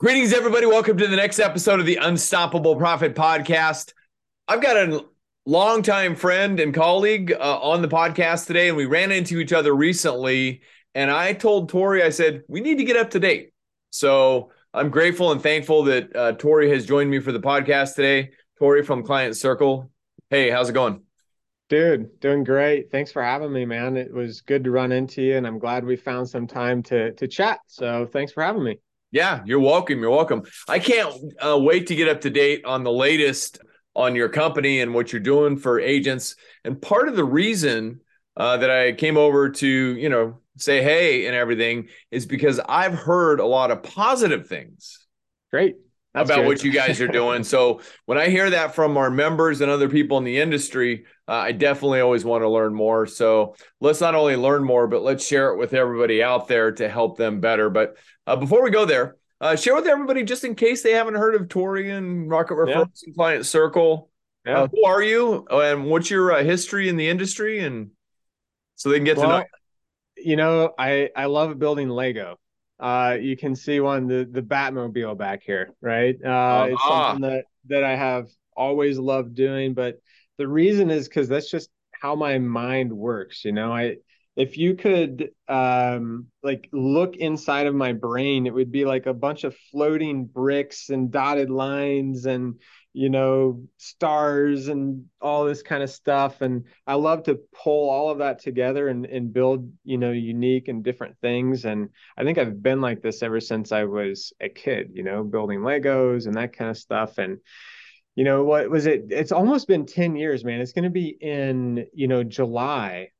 Greetings, everybody. Welcome to the next episode of the Unstoppable Profit Podcast. I've got a longtime friend and colleague uh, on the podcast today, and we ran into each other recently. And I told Torey, I said, we need to get up to date. So I'm grateful and thankful that uh, Torey has joined me for the podcast today. Torey from Client Circle. Hey, how's it going? Dude, doing great. Thanks for having me, man. It was good to run into you, and I'm glad we found some time to to chat. So thanks for having me. Yeah, you're welcome. You're welcome. I can't uh, wait to get up to date on the latest on your company and what you're doing for agents. And part of the reason uh, that I came over to, you know, say hey and everything is because I've heard a lot of positive things. Great. That's about good. what you guys are doing. so when I hear that from our members and other people in the industry, uh, I definitely always want to learn more. So let's not only learn more, but let's share it with everybody out there to help them better. But uh, before we go there, uh, share with everybody just in case they haven't heard of Torey and Rocket Referrals yeah. and Client Circle. Yeah. Uh, who are you and what's your uh, history in the industry? And so they can get well, to know. You know, I I love building Lego. Uh, you can see one the the Batmobile back here, right? Uh, uh-huh. It's something that that I have always loved doing, but the reason is because that's just how my mind works. You know, I if you could um, like look inside of my brain, it would be like a bunch of floating bricks and dotted lines and you know stars and all this kind of stuff. And I love to pull all of that together and and build you know unique and different things. And I think I've been like this ever since I was a kid. You know, building Legos and that kind of stuff. And you know what was it? It's almost been ten years, man. It's going to be in you know July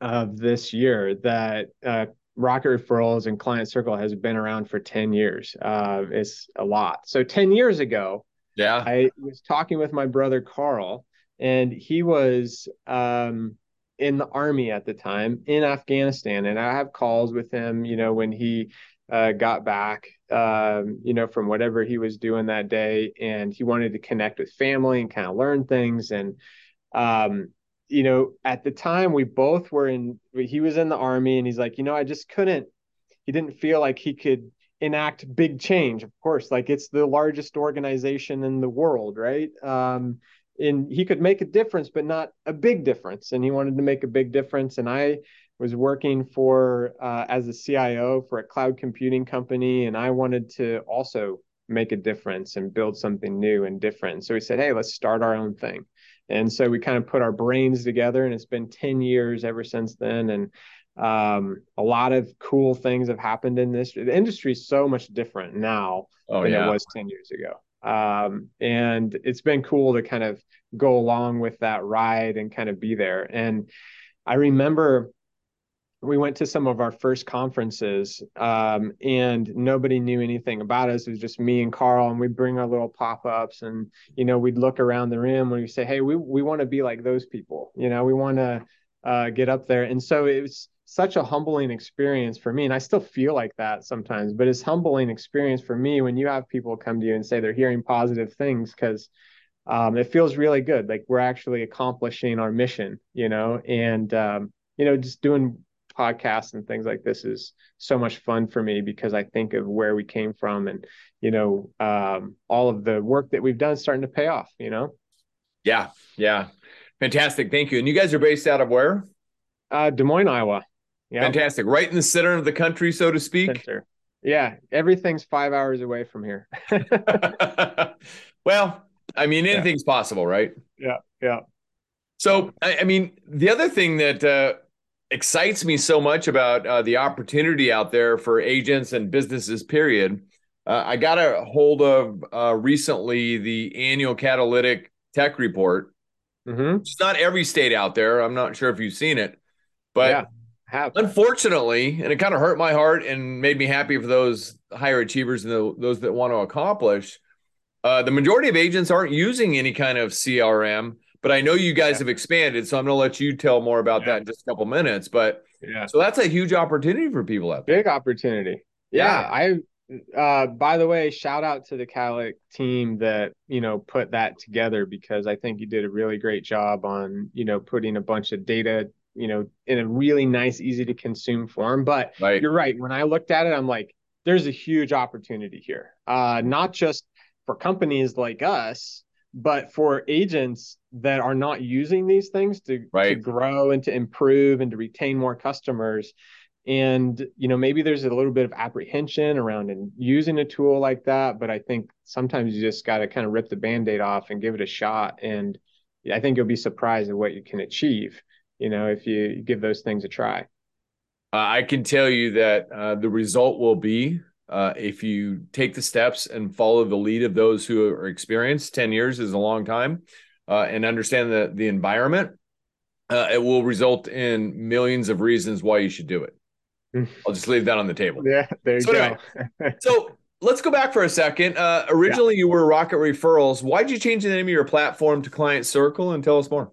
of this year that uh, Rocket Referrals and Client Circle has been around for 10 years. Uh, it's a lot. So 10 years ago, yeah, I was talking with my brother Carl, and he was um, in the army at the time in Afghanistan. And I have calls with him, you know, when he uh, got back, um, you know, from whatever he was doing that day, and he wanted to connect with family and kind of learn things. And um, you know, at the time we both were in, he was in the army and he's like, you know, I just couldn't, he didn't feel like he could enact big change. Of course, like it's the largest organization in the world, right? Um, and he could make a difference, but not a big difference. And he wanted to make a big difference. And I was working for, uh, as a CIO for a cloud computing company. And I wanted to also make a difference and build something new and different. So we said, hey, let's start our own thing. And so we kind of put our brains together, and it's been 10 years ever since then. And um, a lot of cool things have happened in this. The industry is so much different now oh, than yeah. it was 10 years ago. Um, and it's been cool to kind of go along with that ride and kind of be there. And I remember we went to some of our first conferences um, and nobody knew anything about us. It was just me and Carl, and we'd bring our little pop ups and, you know, we'd look around the room and we'd say, Hey, we, we want to be like those people, you know, we want to uh, get up there. And so it was such a humbling experience for me. And I still feel like that sometimes, but it's humbling experience for me when you have people come to you and say they're hearing positive things because um, it feels really good. Like we're actually accomplishing our mission, you know, and, um, you know, just doing podcasts and things like this is so much fun for me because I think of where we came from and you know um, all of the work that we've done starting to pay off. You know. Yeah, yeah, fantastic. Thank you. And you guys are based out of where? Uh, Des Moines, Iowa. Yeah, fantastic. Right in the center of the country, so to speak. Center. Yeah, everything's five hours away from here. well, I mean, anything's yeah. possible, right? Yeah, yeah. So, I, I mean, the other thing that uh, excites me so much about uh, the opportunity out there for agents and businesses. Period. Uh, I got a hold of uh, recently the annual Catalit Tech Report. Mm-hmm. It's not every state out there. I'm not sure if you've seen it, but yeah, have. unfortunately, and it kind of hurt my heart and made me happy for those higher achievers and the, those that want to accomplish. Uh, the majority of agents aren't using any kind of CRM, but I know you guys yeah. have expanded. So I'm going to let you tell more about yeah. that in just a couple minutes. But yeah, so that's a huge opportunity for people out there. Big opportunity. Yeah, yeah. I uh, by the way, shout out to the Catalit team that you know put that together because I think you did a really great job on you know putting a bunch of data you know in a really nice, easy to consume form. But right. you're right. When I looked at it, I'm like, there's a huge opportunity here. Uh, not just for companies like us, but for agents that are not using these things to, right. to grow and to improve and to retain more customers and you know maybe there's a little bit of apprehension around and using a tool like that but i think sometimes you just got to kind of rip the band-aid off and give it a shot and i think you'll be surprised at what you can achieve you know if you give those things a try uh, i can tell you that uh, the result will be uh, if you take the steps and follow the lead of those who are experienced, 10 years is a long time, uh, and understand the, the environment, uh, it will result in millions of reasons why you should do it. I'll just leave that on the table. Yeah, there you so go. Anyway, so let's go back for a second. Uh, originally, yeah. you were Rocket Referrals. Why'd you change the name of your platform to Client Circle? And tell us more.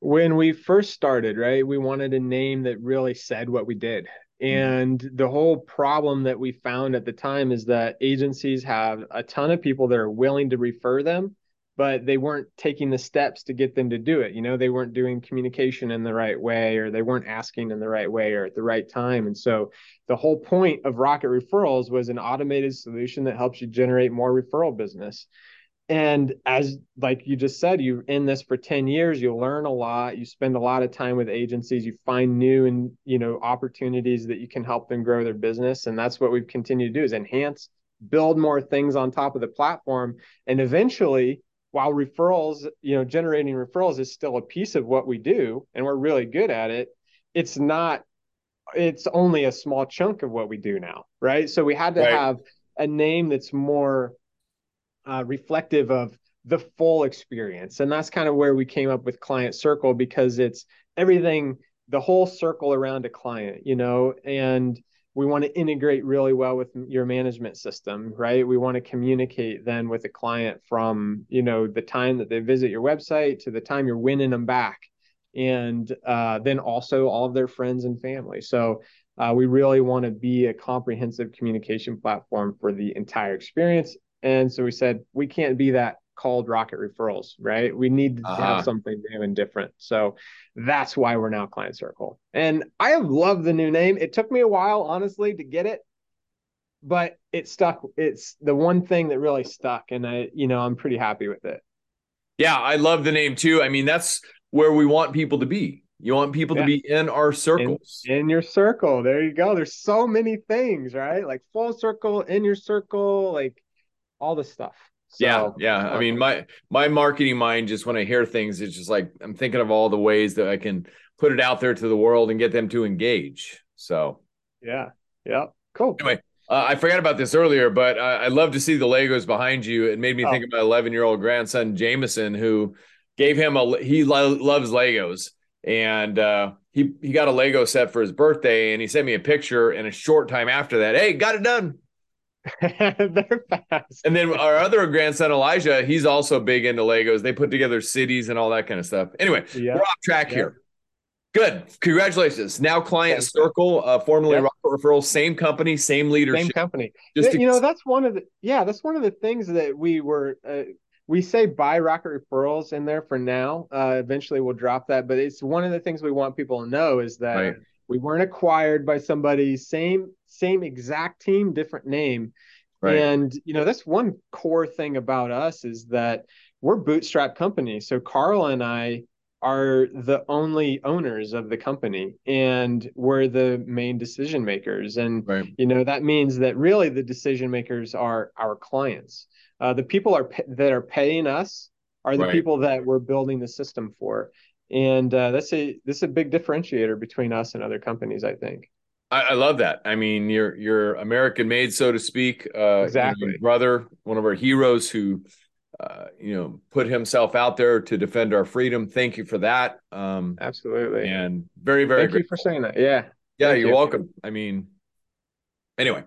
When we first started, right, we wanted a name that really said what we did. Mm-hmm. And the whole problem that we found at the time is that agencies have a ton of people that are willing to refer them, but they weren't taking the steps to get them to do it. You know, they weren't doing communication in the right way, or they weren't asking in the right way or at the right time. And so the whole point of Rocket Referrals was an automated solution that helps you generate more referral business and as like you just said you're in this for 10 years you learn a lot you spend a lot of time with agencies you find new and you know opportunities that you can help them grow their business. And that's what we've continued to do is enhance build more things on top of the platform. And eventually while referrals you know generating referrals is still a piece of what we do and we're really good at it it's not it's only a small chunk of what we do now right? So we had to right. have a name that's more uh, reflective of the full experience. And that's kind of where we came up with Client Circle because it's everything, the whole circle around a client, you know, and we want to integrate really well with your management system, right? We want to communicate then with the client from, you know, the time that they visit your website to the time you're winning them back. And uh, then also all of their friends and family. So uh, we really want to be a comprehensive communication platform for the entire experience and so we said, we can't be that called rocket referrals, right? We need to uh-huh. have something new and different. So that's why we're now Client Circle. And I have loved the new name. It took me a while, honestly, to get it, but it stuck. It's the one thing that really stuck. And I, you know, I'm pretty happy with it. Yeah, I love the name too. I mean, that's where we want people to be. You want people yeah. to be in our circles. In, in, your circle. There you go. There's so many things, right? Like full circle, in your circle, like all this stuff. So, yeah, yeah. I mean, my my marketing mind just when I hear things, it's just like I'm thinking of all the ways that I can put it out there to the world and get them to engage. So yeah, yeah, cool. Anyway, uh, I forgot about this earlier, but uh, I love to see the Legos behind you. It made me oh. think of my 11 year old grandson Jameson, who gave him a he lo- loves Legos, and uh, he he got a Lego set for his birthday, and he sent me a picture. And a short time after that, hey, got it done. They're fast. And then our other grandson Elijah, he's also big into Legos. They put together cities and all that kind of stuff. Anyway, we're off track here. Good. Congratulations. Now Client Thanks. Circle, uh, formerly yep. Rocket Referral, same company, same leadership. Same company. Just you to- know, that's one of the yeah, that's one of the things that we were uh, we say buy Rocket Referrals in there for now. Uh, eventually we'll drop that, but it's one of the things we want people to know is that right. We weren't acquired by somebody same same exact team, different name. Right. And you know, that's one core thing about us is that we're bootstrap company. So Carl and I are the only owners of the company and we're the main decision makers and right. you know that means that really the decision makers are our clients uh, the people are that are paying us are the right. people that we're building the system for and uh, that's a this is a big differentiator between us and other companies i think I, I, love that. I mean, you're you're American made, so to speak. Uh, exactly, brother, one of our heroes who, uh, you know, put himself out there to defend our freedom. Thank you for that. Um, Absolutely, and very very. Thank grateful. you for saying that. Yeah. Yeah, Thank you're you. welcome. I mean, anyway.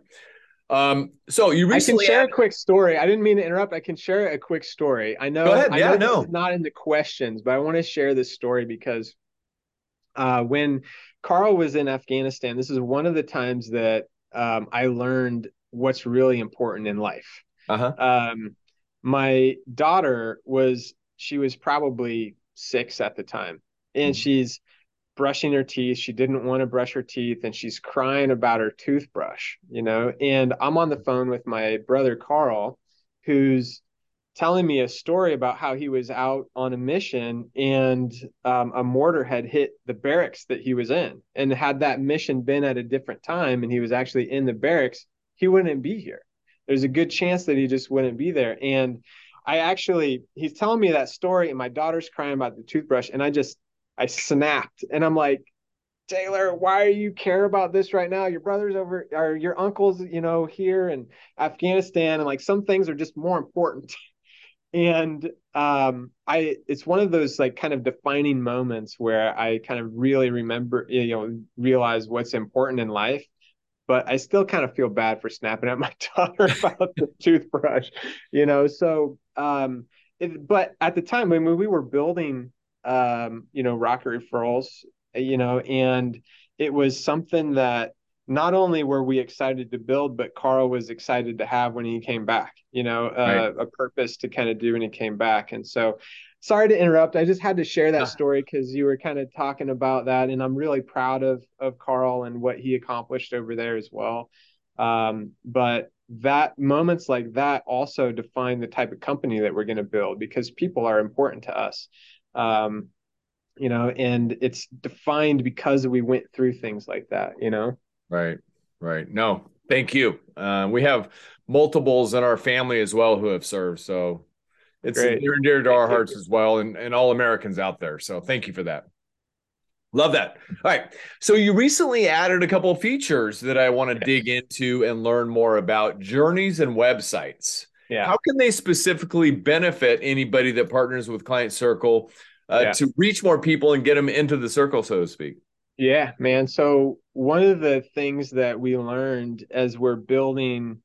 Um, so you recently I can share had... a quick story. I didn't mean to interrupt. I can share a quick story. I know. Go ahead. Yeah, I know no. not in the questions, but I want to share this story because uh, when Carl was in Afghanistan, this is one of the times that um, I learned what's really important in life. Uh-huh. Um, my daughter was she was probably six at the time, and mm-hmm. she's brushing her teeth. She didn't want to brush her teeth and she's crying about her toothbrush, you know. And I'm on the phone with my brother Carl, who's telling me a story about how he was out on a mission and um, a mortar had hit the barracks that he was in. And had that mission been at a different time and he was actually in the barracks, he wouldn't be here. There's a good chance that he just wouldn't be there. And I actually, he's telling me that story, and my daughter's crying about the toothbrush. And I just, I snapped and I'm like, Taylor, why do you care about this right now? Your brother's over, or your uncle's, you know, here in Afghanistan, and like some things are just more important. and um, I, it's one of those like kind of defining moments where I kind of really remember, you know, realize what's important in life. But I still kind of feel bad for snapping at my daughter about the toothbrush, you know. So, um, it, but at the time when we were building um, you know, rocket referrals, you know, and it was something that not only were we excited to build, but Carl was excited to have when he came back, you know, uh, right. a purpose to kind of do when he came back. And so, sorry to interrupt. I just had to share that story because you were kind of talking about that, and I'm really proud of of Carl and what he accomplished over there as well. Um, but that moments like that also define the type of company that we're going to build because people are important to us um, you know, and it's defined because we went through things like that, you know? Right, right. No, thank you. Uh, we have multiples in our family as well who have served. So it's Great. near and dear to our hearts as well, and, and all Americans out there. So thank you for that. Love that. All right. So you recently added a couple features that I want to dig into and learn more about journeys and websites. Yeah. How can they specifically benefit anybody that partners with Client Circle uh, yeah. to reach more people and get them into the circle, so to speak? Yeah, man. So one of the things that we learned as we're building,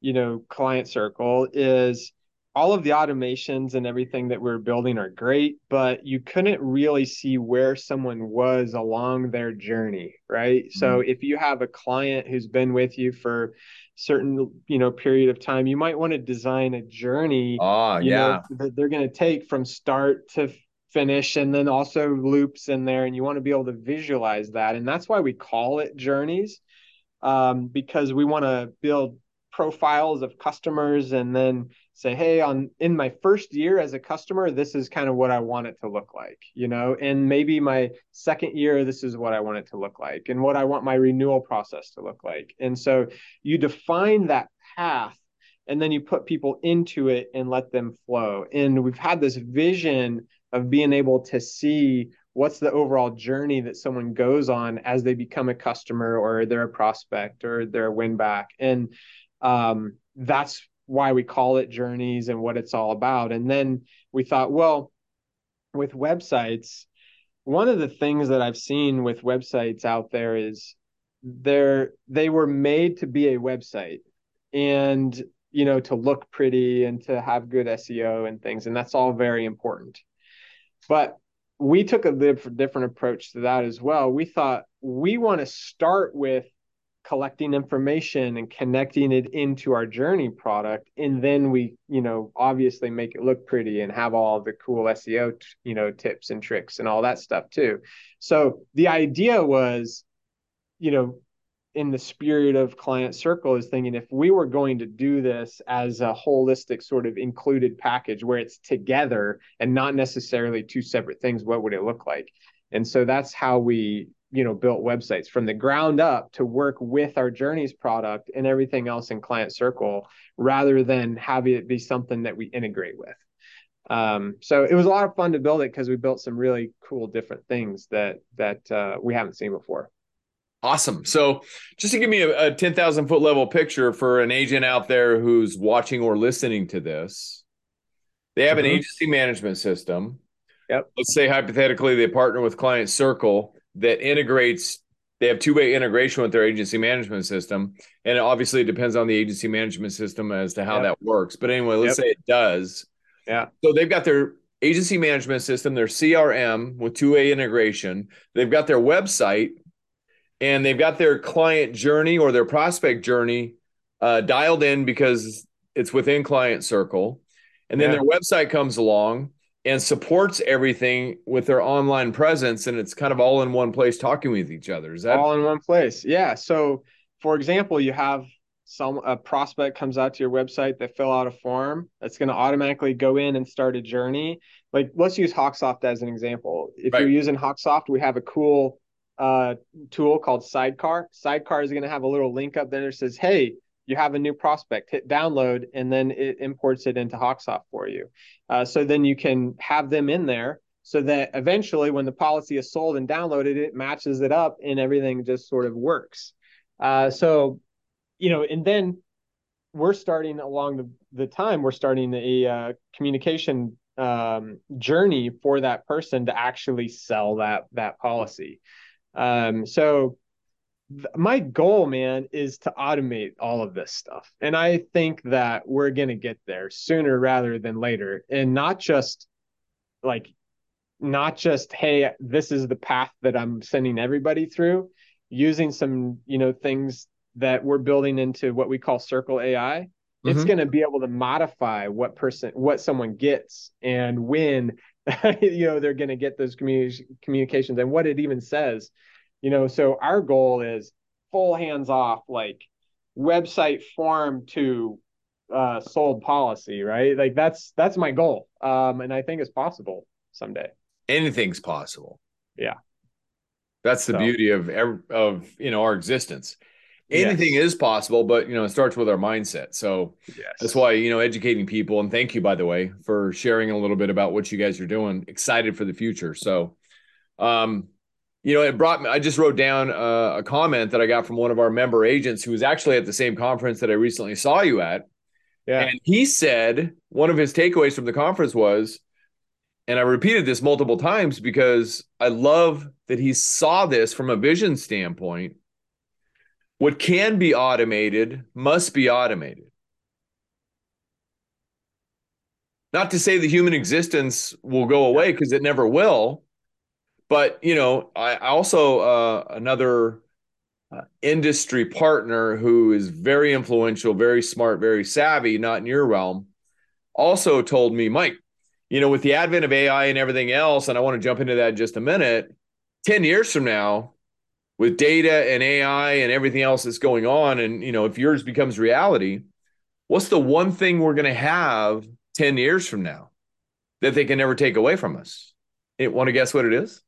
you know, Client Circle is all of the automations and everything that we're building are great, but you couldn't really see where someone was along their journey, right? Mm-hmm. So if you have a client who's been with you for certain, you know, period of time, you might want to design a journey oh, yeah. Know, that they're going to take from start to finish and then also loops in there and you want to be able to visualize that and that's why we call it journeys um, because we want to build profiles of customers and then say hey on in my first year as a customer this is kind of what i want it to look like you know? And maybe my second year this is what i want it to look like and what i want my renewal process to look like. And so you define that path and then you put people into it and let them flow. And we've had this vision of being able to see what's the overall journey that someone goes on as they become a customer or they're a prospect or they're a win back. And um, that's why we call it journeys and what it's all about. And then we thought, well, with websites, one of the things that I've seen with websites out there is they're they were made to be a website and you know to look pretty and to have good SEO and things and that's all very important. But we took a different approach to that as well. We thought we want to start with collecting information and connecting it into our journey product. And then we you know obviously make it look pretty and have all the cool seo you know tips and tricks and all that stuff too. So the idea was you know in the spirit of client circle is thinking if we were going to do this as a holistic sort of included package where it's together and not necessarily two separate things what would it look like? And so that's how we you know built websites from the ground up to work with our journeys product and everything else in client circle rather than having it be something that we integrate with. Um, so it was a lot of fun to build it because we built some really cool different things that that uh, we haven't seen before. Awesome. So just to give me a, a 10000 foot level picture for an agent out there who's watching or listening to this. They have mm-hmm. an agency management system. Yep. Let's say hypothetically they partner with Client Circle that integrates they have two-way integration with their agency management system. And it obviously it depends on the agency management system as to how yep. that works. But anyway let's yep. say it does. Yeah. So they've got their agency management system their crm with two-way integration. They've got their website and they've got their client journey or their prospect journey uh, dialed in because it's within client circle. And then yeah. their website comes along and supports everything with their online presence and it's kind of all in one place talking with each other. Is that all in one place. Yeah. So for example you have some a prospect comes out to your website they fill out a form that's going to automatically go in and start a journey. Like let's use hawksoft as an example. If right. you're using hawksoft we have a cool uh, tool called sidecar. Sidecar is going to have a little link up there that says hey you have a new prospect, hit download, and then it imports it into Hawksoft for you. Uh, so then you can have them in there so that eventually when the policy is sold and downloaded, it matches it up and everything just sort of works. Uh, so, you know, and then we're starting along the, the time, we're starting a uh, communication um, journey for that person to actually sell that that policy. Um, so my goal, man, is to automate all of this stuff. And I think that we're going to get there sooner rather than later. And not just like, not just, hey, this is the path that I'm sending everybody through, using some, you know, things that we're building into what we call Circle AI. Mm-hmm. It's going to be able to modify what person, what someone gets and when, you know, they're going to get those communi- communications and what it even says you know so our goal is full hands off like website form to uh, sold policy right? Like that's that's my goal. Um and i think it's possible someday. Anything's possible. Yeah. That's the so. beauty of of you know our existence. Anything yes. is possible but you know it starts with our mindset. So yes. that's why you know educating people and thank you by the way for sharing a little bit about what you guys are doing. Excited for the future. So um you know, it brought me. I just wrote down uh, a comment that I got from one of our member agents who was actually at the same conference that I recently saw you at. Yeah. And he said one of his takeaways from the conference was, and I repeated this multiple times because I love that he saw this from a vision standpoint. What can be automated must be automated. Not to say the human existence will go away because it never will but you know, I also uh, another uh, industry partner who is very influential, very smart, very savvy, not in your realm, also told me, Mike, you know, with the advent of AI and everything else, and I want to jump into that in just a minute. Ten years from now, with data and AI and everything else that's going on, and you know, if yours becomes reality, what's the one thing we're going to have 10 years from now that they can never take away from us? Want to guess what it is?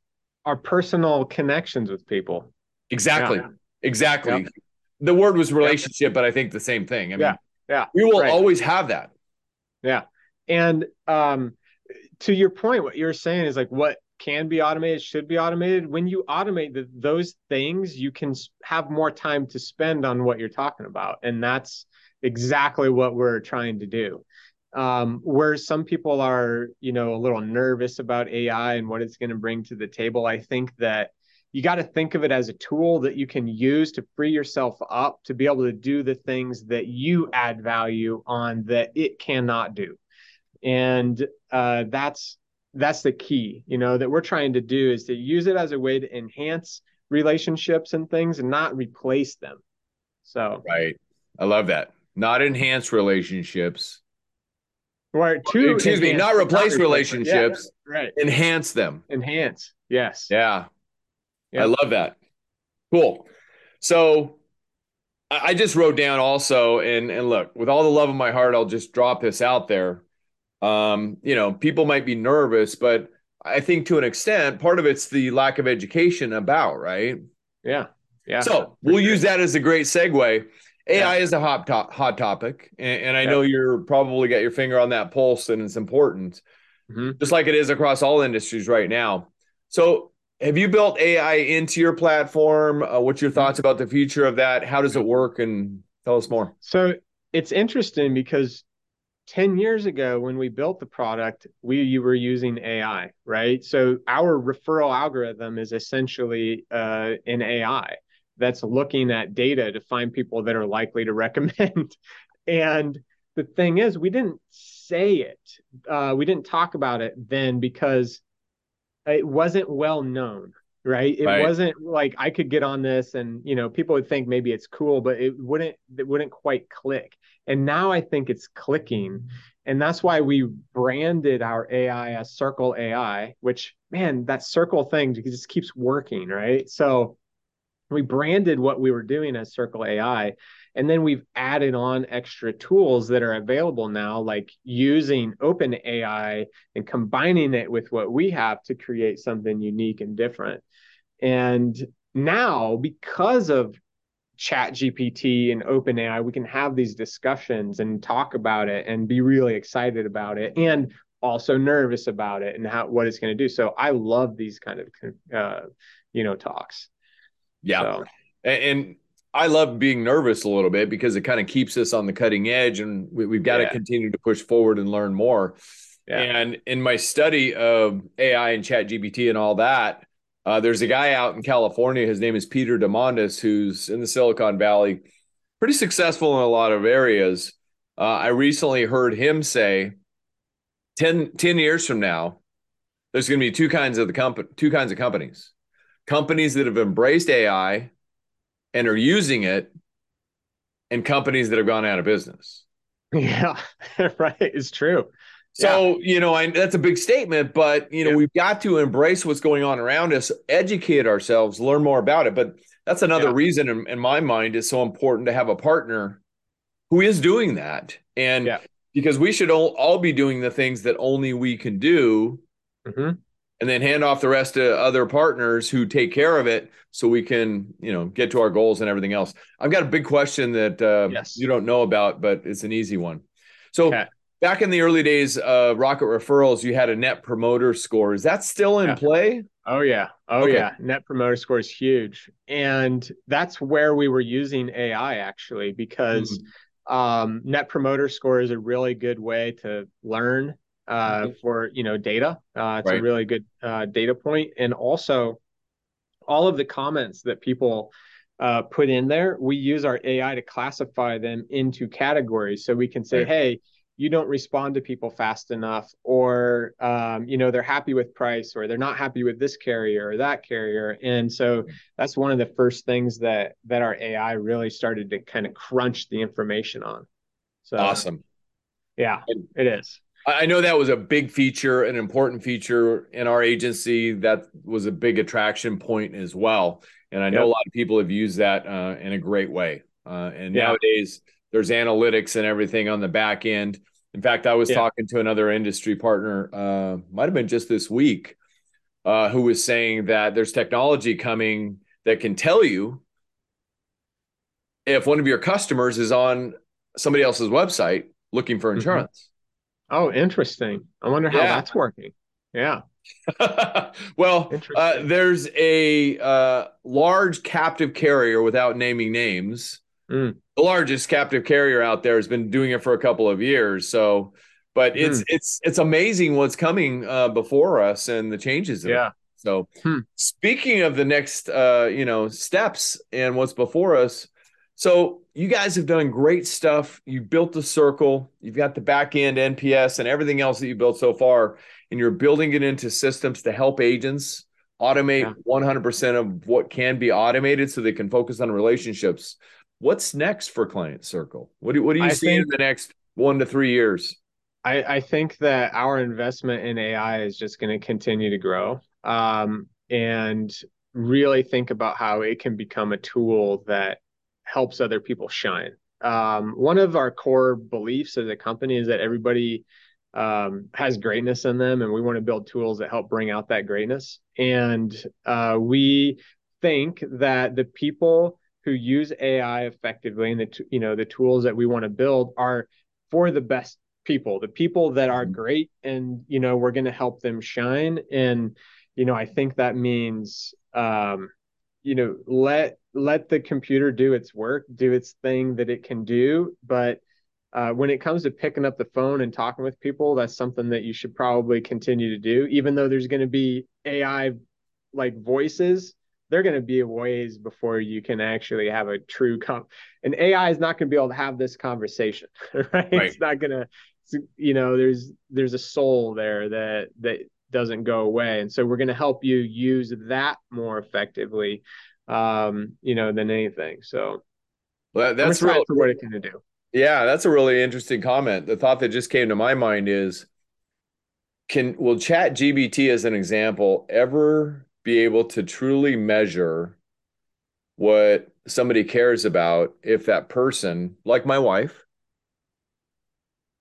Our personal connections with people. Exactly. Yeah. Exactly. Yep. The word was relationship, yep. but I think the same thing. I mean, yeah. Yeah. We will right. always have that. Yeah. And um, to your point, what you're saying is like what can be automated should be automated. When you automate the, those things, you can have more time to spend on what you're talking about. And that's exactly what we're trying to do um, where some people are, you know, a little nervous about AI and what it's going to bring to the table, I think that you got to think of it as a tool that you can use to free yourself up to be able to do the things that you add value on that it cannot do. And uh, that's that's the key, you know, that we're trying to do is to use it as a way to enhance relationships and things and not replace them. So right, I love that. Not enhance relationships, Right. To excuse me, not replace not relationships. Yeah, right. Enhance them. Enhance. Yes. Yeah. I love that. Cool. So I just wrote down also, and and look, with all the love of my heart, I'll just drop this out there. Um, you know, people might be nervous, but I think to an extent, part of it's the lack of education about, right? Yeah. Yeah. So we'll sure. use that as a great segue. AI yeah. is a hot top, hot topic, and, and I yeah. know you're probably got your finger on that pulse, and it's important, mm-hmm. just like it is across all industries right now. So, have you built AI into your platform? Uh, what's your thoughts about the future of that? How does it work? And tell us more. So it's interesting because 10 years ago when we built the product we you were using ai right so our referral algorithm is essentially uh, an ai that's looking at data to find people that are likely to recommend. and the thing is, we didn't say it. Uh, we didn't talk about it then because it wasn't well known right it right. wasn't like i could get on this and you know people would think maybe it's cool but it wouldn't it wouldn't quite click and now i think it's clicking and that's why we branded our ai as circle ai which man that circle thing just keeps working right so we branded what we were doing as circle ai and then we've added on extra tools that are available now, like using Open AI and combining it with what we have to create something unique and different. And now, because of chat gpt and open ai we can have these discussions and talk about it and be really excited about it and also nervous about it and how what it's going to do. So i love these kind of uh, you know talks yeah so. and I love being nervous a little bit because it kind of keeps us on the cutting edge and we, have got yeah. to continue to push forward and learn more. Yeah. And in my study of AI and chat GPT and all that, uh, there's a guy out in California. His name is Peter Diamandis, who's in the Silicon Valley, pretty successful in a lot of areas. Uh, I recently heard him say 10, 10 years from now, there's going to be two kinds of the company, two kinds of companies, companies that have embraced AI and are using it and companies that have gone out of business. Yeah, right. It's true. So, yeah. you know, I, that's a big statement, but, you know, yeah. we've got to embrace what's going on around us, educate ourselves, learn more about it. But that's another yeah. reason in, in, my mind it's so important to have a partner who is doing that. And because we should all, all be doing the things that only we can do. Mm-hmm and then hand off the rest to other partners who take care of it so we can you know get to our goals and everything else i've got a big question that uh, yes. you don't know about but it's an easy one so okay. back in the early days of rocket referrals you had a net promoter score is that still in yeah. play oh yeah oh okay. yeah net promoter score is huge and that's where we were using ai actually because mm-hmm. um, net promoter score is a really good way to learn uh, mm-hmm. for you know data. Uh, it's right. a really good uh, data point, and also all of the comments that people uh, put in there, we use our AI to classify them into categories. So we can say, right. hey, you don't respond to people fast enough, or um, you know they're happy with price, or they're not happy with this carrier or that carrier. And so that's one of the first things that that our AI really started to kind of crunch the information on. So awesome. Yeah, it is. I know that was a big feature, an important feature in our agency. That was a big attraction point as well. And I know yep. a lot of people have used that uh, in a great way. Uh, and yeah. nowadays, there's analytics and everything on the back end. In fact, I was yeah. talking to another industry partner, uh, might have been just this week, uh, who was saying that there's technology coming that can tell you if one of your customers is on somebody else's website looking for mm-hmm. insurance. Mm-hmm Oh, interesting. I wonder how yeah. that's working. Yeah. well, uh, there's a uh, large captive carrier without naming names. Mm. The largest captive carrier out there has been doing it for a couple of years. So, but it's mm. it's it's amazing what's coming uh, before us and the changes. Yeah. It. So, hmm. speaking of the next, uh, you know, steps and what's before us, so you guys have done great stuff. You built the circle. You've got the back end NPS and everything else that you built so far, and you're building it into systems to help agents automate yeah. 100% of what can be automated so they can focus on relationships. What's next for Client Circle? What do, what do you I see think, in the next one to three years? I, I think that our investment in AI is just going to continue to grow um, and really think about how it can become a tool that helps other people shine. Um, one of our core beliefs as a company is that everybody um, has greatness in them, and we want to build tools that help bring out that greatness. And uh, we think that the people who use AI effectively and the you know the tools that we want to build are for the best people, the people that are mm-hmm. great, and you know we're going to help them shine. And you know I think that means um, you know let let the computer do its work do its thing that it can do. But uh, when it comes to picking up the phone and talking with people that's something that you should probably continue to do. Even though there's going to be ai like voices they're going to be a ways before you can actually have a true com and ai is not going to be able to have this conversation right, right. it's not going to you know there's there's a soul there that that doesn't go away. And so we're going to help you use that more effectively um you know than anything. So well, that's really for what it can do. Yeah that's a really interesting comment. The thought that just came to my mind is can will chat gpt as an example ever be able to truly measure what somebody cares about if that person like my wife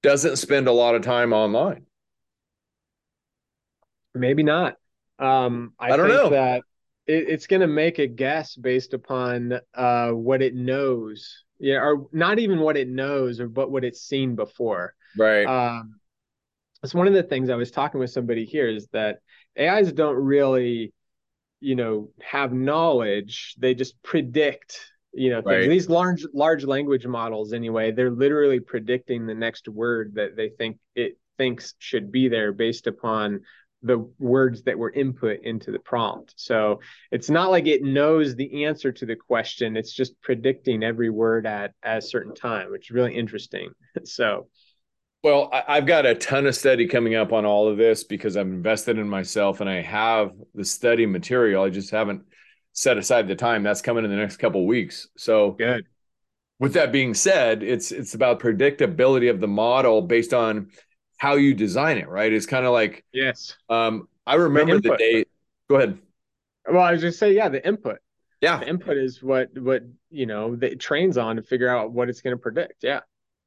doesn't spend a lot of time online? Maybe not. Um i, I don't think know. that it, it's going to make a guess based upon uh what it knows yeah or not even what it knows or but what it's seen before right um it's one of the things I was talking with somebody here is that AIs don't really, you know, have knowledge. They just predict, you know, things. Right. These large large language models, anyway, they're literally predicting the next word that they think it thinks should be there based upon the words that were input into the prompt. So it's not like it knows the answer to the question. It's just predicting every word at, at a certain time, which is really interesting. so well, I've got a ton of study coming up on all of this because I'm invested in myself and I have the study material. I just haven't set aside the time. That's coming in the next couple weeks. So good. With that being said, it's it's about predictability of the model based on how you design it, right? It's kind of like yes. Um, I remember the, the day. Go ahead. Well, I was just say, yeah, the input. Yeah, the input is what what you know that trains on to figure out what it's going to predict. Yeah.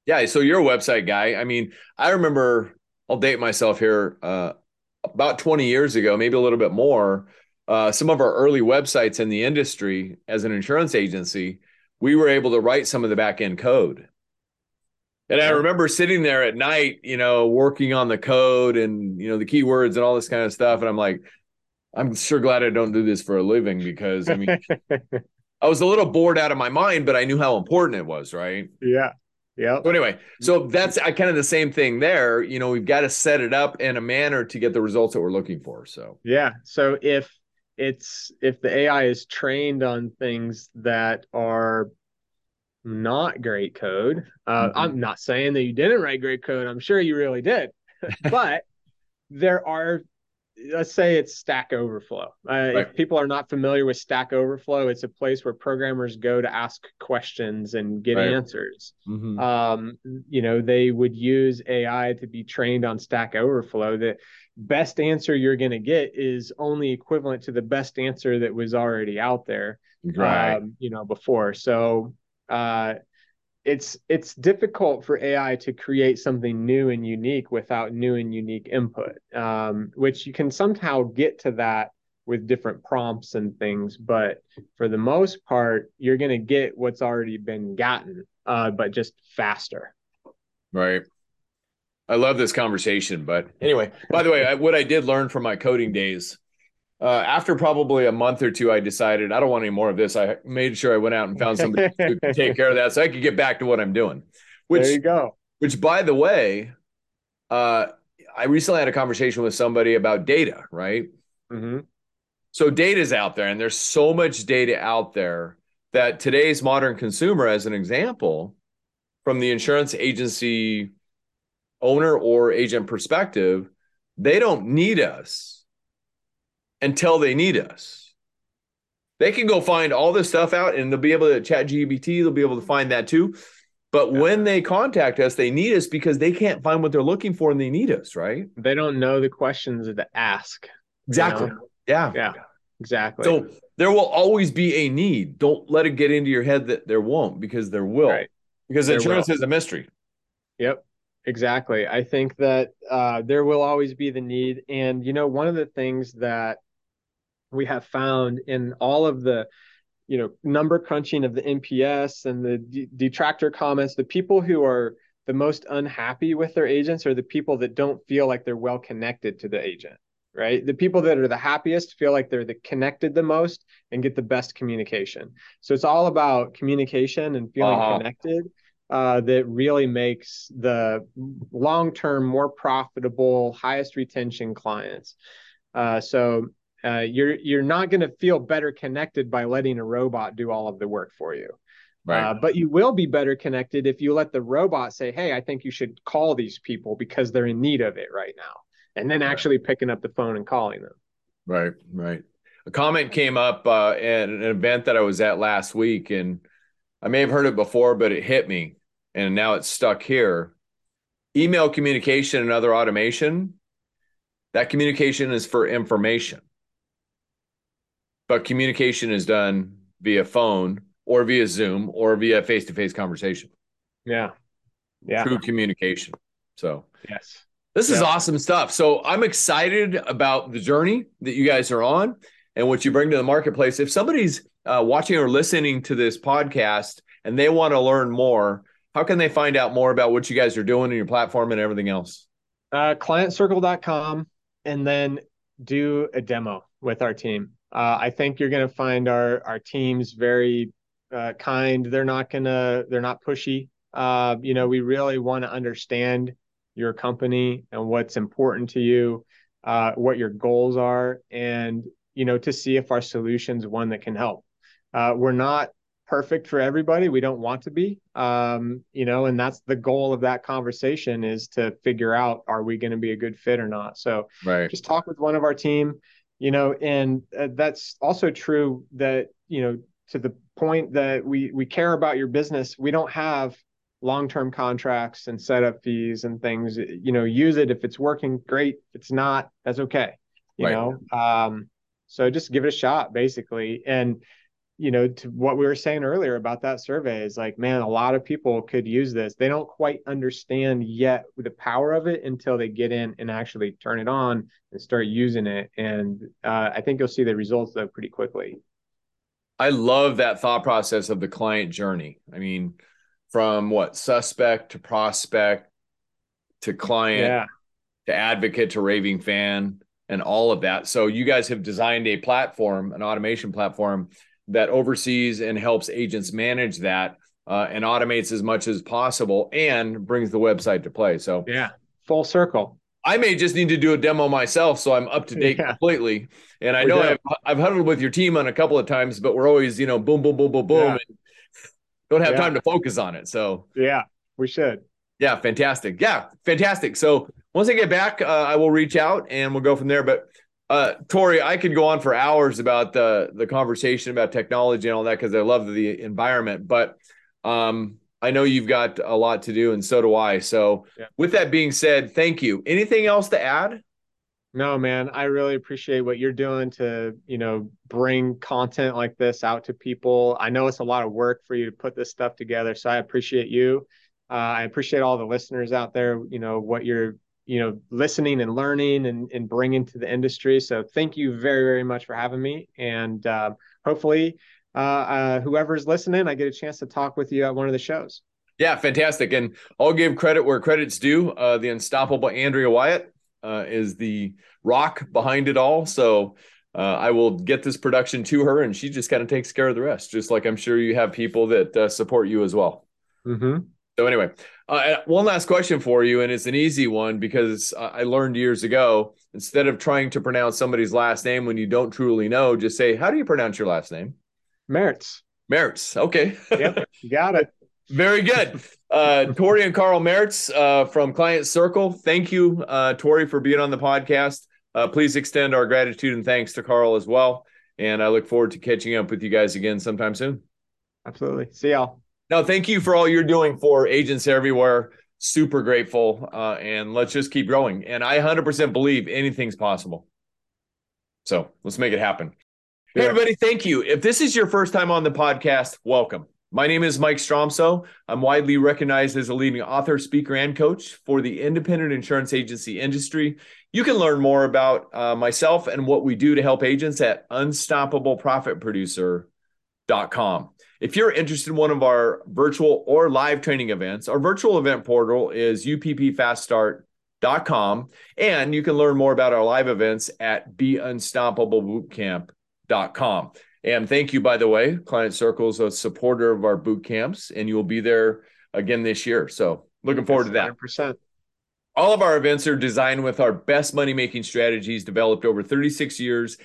Yeah, so you're a website guy. I mean, I remember I'll date myself here uh, about 20 years ago, maybe a little bit more. Uh, some of our early websites in the industry as an insurance agency, we were able to write some of the back end code. And I remember sitting there at night, you know, working on the code and, you know, the keywords and all this kind of stuff. And I'm like, I'm sure glad I don't do this for a living because I mean, I was a little bored out of my mind, but I knew how important it was, right? Yeah. Yeah. So anyway, so mm-hmm. that's I kind of the same thing there. You know, we've got to set it up in a manner to get the results that we're looking for. So yeah. So if it's if the AI is trained on things that are not great code, uh, mm-hmm. I'm not saying that you didn't write great code. I'm sure you really did, but there are let's say it's Stack Overflow. Uh, right. If people are not familiar with Stack Overflow, it's a place where programmers go to ask questions and get right. answers. Mm-hmm. Um, you know, they would use AI to be trained on Stack Overflow. The best answer you're going to get is only equivalent to the best answer that was already out there, right. Um, you know, before. So, uh, it's it's difficult for AI to create something new and unique without new and unique input, um, which you can somehow get to that with different prompts and things. But for the most part, you're going to get what's already been gotten, uh, but just faster. Right. I love this conversation. But anyway, by the way, I, what I did learn from my coding days uh, after probably a month or two, I decided I don't want any more of this. I made sure I went out and found somebody to take care of that so I could get back to what I'm doing. Which, there you go. Which, by the way, uh, I recently had a conversation with somebody about data, right? Mm-hmm. So data's out there, and there's so much data out there that today's modern consumer, as an example, from the insurance agency owner or agent perspective, they don't need us until they need us. They can go find all this stuff out and they'll be able to chat GPT, they'll be able to find that too. But yeah. when they contact us, they need us because they can't find what they're looking for and they need us, right? They don't know the questions to ask. Exactly. You know? Yeah. Yeah. Exactly. So there will always be a need. Don't let it get into your head that there won't because there will. Right. Because there insurance will. is a mystery. Yep. Exactly. I think that uh, there will always be the need. And, you know, one of the things that we have found in all of the you know number crunching of the NPS and the d- detractor comments the people who are the most unhappy with their agents are the people that don't feel like they're well connected to the agent right? The people that are the happiest feel like they're the connected the most and get the best communication. So it's all about communication and feeling uh-huh. connected uh, that really makes the long term more profitable highest retention clients. Uh, so Uh, you're you're not going to feel better connected by letting a robot do all of the work for you. Right. Uh, but you will be better connected if you let the robot say, "Hey, I think you should call these people because they're in need of it right now," and then actually picking up the phone and calling them. Right. Right. A comment came up uh, at an event that I was at last week, and I may have heard it before, but it hit me, and now it's stuck here. Email communication and other automation. That communication is for information, but communication is done via phone or via Zoom or via face to face conversation. Yeah. Yeah. True communication. So, yes. This is awesome stuff. So, I'm excited about the journey that you guys are on and what you bring to the marketplace. If somebody's uh, watching or listening to this podcast and they want to learn more, how can they find out more about what you guys are doing in your platform and everything else? Uh, clientcircle.com and then do a demo with our team. Uh, I think you're going to find our our teams very uh, kind. They're not gonna. They're not pushy. Uh, you know, we really want to understand your company and what's important to you, uh, what your goals are, and you know, to see if our solution's one that can help. Uh, we're not perfect for everybody. We don't want to be, um, you know, and that's the goal of that conversation is to figure out are we going to be a good fit or not. So, right. just talk with one of our team, you know, and uh, that's also true that you know to the point that we we care about your business. We don't have long-term contracts and setup fees and things. You know, use it if it's working, great. If it's not, that's okay. You right. know, um, so just give it a shot, basically. And you know, to what we were saying earlier about that survey is like, man, a lot of people could use this. They don't quite understand yet the power of it until they get in and actually turn it on and start using it. And uh, I think you'll see the results though pretty quickly. I love that thought process of the client journey. I mean, from what suspect to prospect to client yeah. to advocate to raving fan and all of that. So you guys have designed a platform, an automation platform that oversees and helps agents manage that uh, and automates as much as possible and brings the website to play. So yeah, full circle. I may just need to do a demo myself so I'm up to date yeah. completely. And I know I've, I've huddled with your team on a couple of times, but we're always, you know, boom, boom, boom, boom, boom. Yeah. And don't have yeah. time to focus on it. So, yeah, we should. Yeah, fantastic. Yeah, fantastic. So, once I get back, uh, I will reach out and we'll go from there. But, uh, Torey, I could go on for hours about the the conversation about technology and all that because I love the environment. But um, I know you've got a lot to do, and so do I. So, yeah. with that being said, thank you. Anything else to add? No, man, I really appreciate what you're doing to, you know, bring content like this out to people. I know it's a lot of work for you to put this stuff together, so I appreciate you. Uh, I appreciate all the listeners out there. You know what you're, you know, listening and learning and, and bringing to the industry. So thank you very, very much for having me, and uh, hopefully uh, uh, whoever's listening, I get a chance to talk with you at one of the shows. Yeah, fantastic. And I'll give credit where credit's due. Uh, the unstoppable Andrea Wyatt uh, is the rock behind it all. So uh, I will get this production to her, and she just kind of takes care of the rest. Just like I'm sure you have people that uh, support you as well. Mm-hmm. So anyway, uh, one last question for you, and it's an easy one because I learned years ago. Instead of trying to pronounce somebody's last name when you don't truly know, just say, "How do you pronounce your last name?" Maerz. Maerz. Okay. yep. Got it. Very good. Uh, Torey and Carl Maerz uh, from Client Circle. Thank you, uh, Torey, for being on the podcast. Uh, please extend our gratitude and thanks to Carl as well. And I look forward to catching up with you guys again sometime soon. Absolutely. See y'all. No, thank you for all you're doing for agents everywhere. Super grateful. Uh, and let's just keep growing. And I 100% believe anything's possible. So let's make it happen. Hey, everybody, thank you. If this is your first time on the podcast, welcome. My name is Mike Stromsoe. I'm widely recognized as a leading author, speaker, and coach for the independent insurance agency industry. You can learn more about uh, myself and what we do to help agents at unstoppableprofitproducer.com. If you're interested in one of our virtual or live training events, our virtual event portal is uppfaststart.com. And you can learn more about our live events at Be Unstoppable Bootcamp. And thank you, by the way, Client Circle's a supporter of our boot camps, and you will be there again this year. So looking forward to that. 100%. All of our events are designed with our best money making strategies developed over 36 years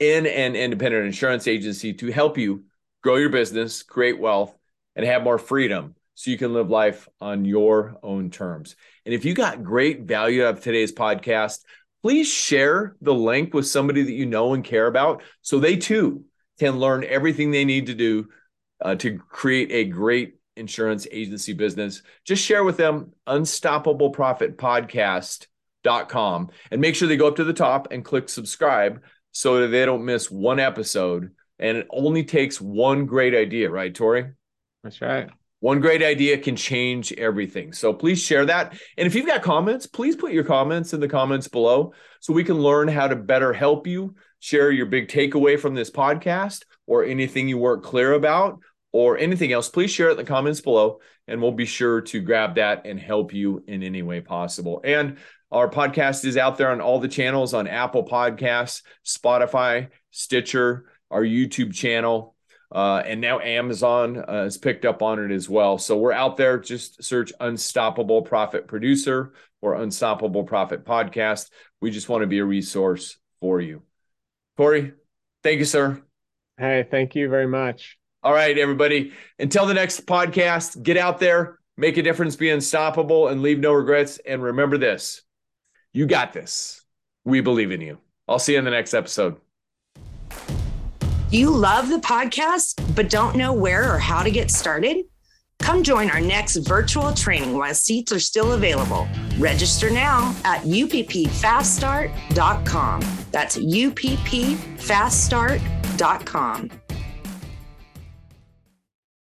in an independent insurance agency to help you grow your business, create wealth, and have more freedom so you can live life on your own terms. And if you got great value out of today's podcast, please share the link with somebody that you know and care about so they too can learn everything they need to do uh, to create a great insurance agency business. Just share with them unstoppableprofitpodcast.com and make sure they go up to the top and click subscribe so that they don't miss one episode. And it only takes one great idea, right, Torey? That's right. One great idea can change everything. So please share that. And if you've got comments, please put your comments in the comments below so we can learn how to better help you share your big takeaway from this podcast or anything you weren't clear about or anything else. Please share it in the comments below and we'll be sure to grab that and help you in any way possible. And our podcast is out there on all the channels on Apple Podcasts, Spotify, Stitcher, our YouTube channel, uh, and now Amazon uh, has picked up on it as well. So we're out there. Just search Unstoppable Profit Producer or Unstoppable Profit Podcast. We just want to be a resource for you. Corey, thank you, sir. Hey, thank you very much. All right, everybody. Until the next podcast, get out there, make a difference, be unstoppable, and leave no regrets. And remember this you got this. We believe in you. I'll see you in the next episode. You love the podcast, but don't know where or how to get started? Come join our next virtual training while seats are still available. Register now at uppfaststart.com. That's uppfaststart.com.